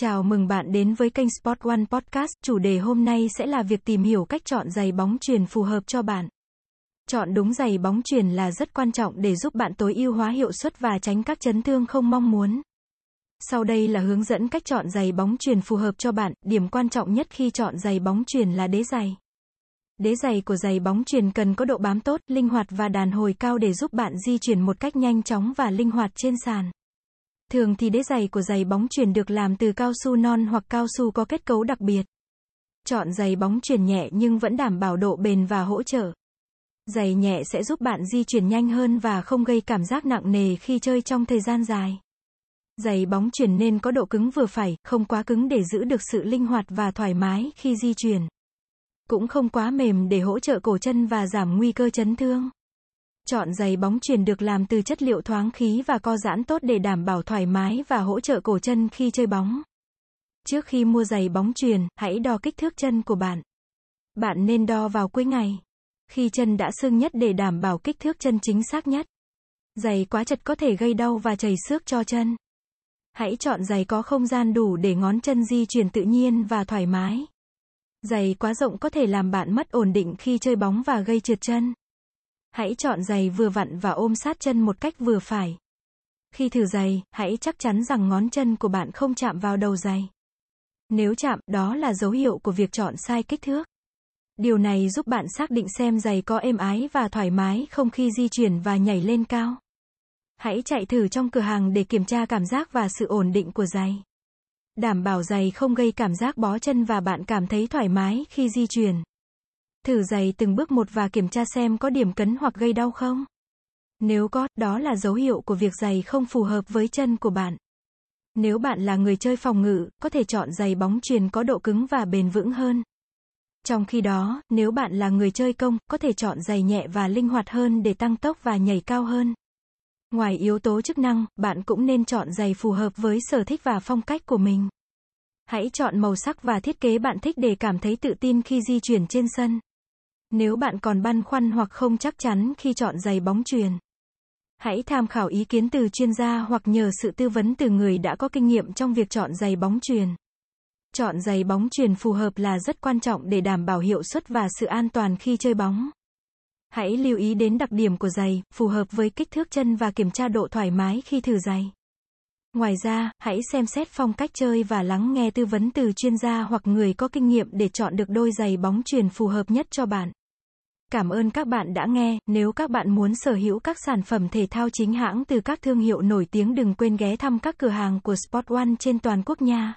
Chào mừng bạn đến với kênh Sport One Podcast. Chủ đề hôm nay sẽ là việc tìm hiểu cách chọn giày bóng truyền phù hợp cho bạn. Chọn đúng giày bóng truyền là rất quan trọng để giúp bạn tối ưu hóa hiệu suất và tránh các chấn thương không mong muốn. Sau đây là hướng dẫn cách chọn giày bóng truyền phù hợp cho bạn. Điểm quan trọng nhất khi chọn giày bóng truyền là đế giày. Đế giày của giày bóng truyền cần có độ bám tốt, linh hoạt và đàn hồi cao để giúp bạn di chuyển một cách nhanh chóng và linh hoạt trên sàn. Thường thì đế giày của giày bóng chuyền được làm từ cao su non hoặc cao su có kết cấu đặc biệt. Chọn giày bóng chuyền nhẹ nhưng vẫn đảm bảo độ bền và hỗ trợ. Giày nhẹ sẽ giúp bạn di chuyển nhanh hơn và không gây cảm giác nặng nề khi chơi trong thời gian dài. Giày bóng chuyền nên có độ cứng vừa phải, không quá cứng để giữ được sự linh hoạt và thoải mái khi di chuyển. Cũng không quá mềm để hỗ trợ cổ chân và giảm nguy cơ chấn thương. Chọn giày bóng truyền được làm từ chất liệu thoáng khí và co giãn tốt để đảm bảo thoải mái và hỗ trợ cổ chân khi chơi bóng. Trước khi mua giày bóng truyền, hãy đo kích thước chân của bạn. Bạn nên đo vào cuối ngày. Khi chân đã sưng nhất để đảm bảo kích thước chân chính xác nhất. Giày quá chật có thể gây đau và chảy xước cho chân. Hãy chọn giày có không gian đủ để ngón chân di chuyển tự nhiên và thoải mái. Giày quá rộng có thể làm bạn mất ổn định khi chơi bóng và gây trượt chân. Hãy chọn giày vừa vặn và ôm sát chân một cách vừa phải. Khi thử giày, hãy chắc chắn rằng ngón chân của bạn không chạm vào đầu giày. Nếu chạm, đó là dấu hiệu của việc chọn sai kích thước. Điều này giúp bạn xác định xem giày có êm ái và thoải mái không khi di chuyển và nhảy lên cao. Hãy chạy thử trong cửa hàng để kiểm tra cảm giác và sự ổn định của giày. Đảm bảo giày không gây cảm giác bó chân và bạn cảm thấy thoải mái khi di chuyển. Thử giày từng bước một và kiểm tra xem có điểm cấn hoặc gây đau không. Nếu có, đó là dấu hiệu của việc giày không phù hợp với chân của bạn. Nếu bạn là người chơi phòng ngự, có thể chọn giày bóng chuyền có độ cứng và bền vững hơn. Trong khi đó, nếu bạn là người chơi công, có thể chọn giày nhẹ và linh hoạt hơn để tăng tốc và nhảy cao hơn. Ngoài yếu tố chức năng, bạn cũng nên chọn giày phù hợp với sở thích và phong cách của mình. Hãy chọn màu sắc và thiết kế bạn thích để cảm thấy tự tin khi di chuyển trên sân. Nếu bạn còn băn khoăn hoặc không chắc chắn khi chọn giày bóng truyền, hãy tham khảo ý kiến từ chuyên gia hoặc nhờ sự tư vấn từ người đã có kinh nghiệm trong việc chọn giày bóng truyền. Chọn giày bóng truyền phù hợp là rất quan trọng để đảm bảo hiệu suất và sự an toàn khi chơi bóng. Hãy lưu ý đến đặc điểm của giày, phù hợp với kích thước chân và kiểm tra độ thoải mái khi thử giày. Ngoài ra, hãy xem xét phong cách chơi và lắng nghe tư vấn từ chuyên gia hoặc người có kinh nghiệm để chọn được đôi giày bóng truyền phù hợp nhất cho bạn. Cảm ơn các bạn đã nghe, nếu các bạn muốn sở hữu các sản phẩm thể thao chính hãng từ các thương hiệu nổi tiếng đừng quên ghé thăm các cửa hàng của Sport One trên toàn quốc nha.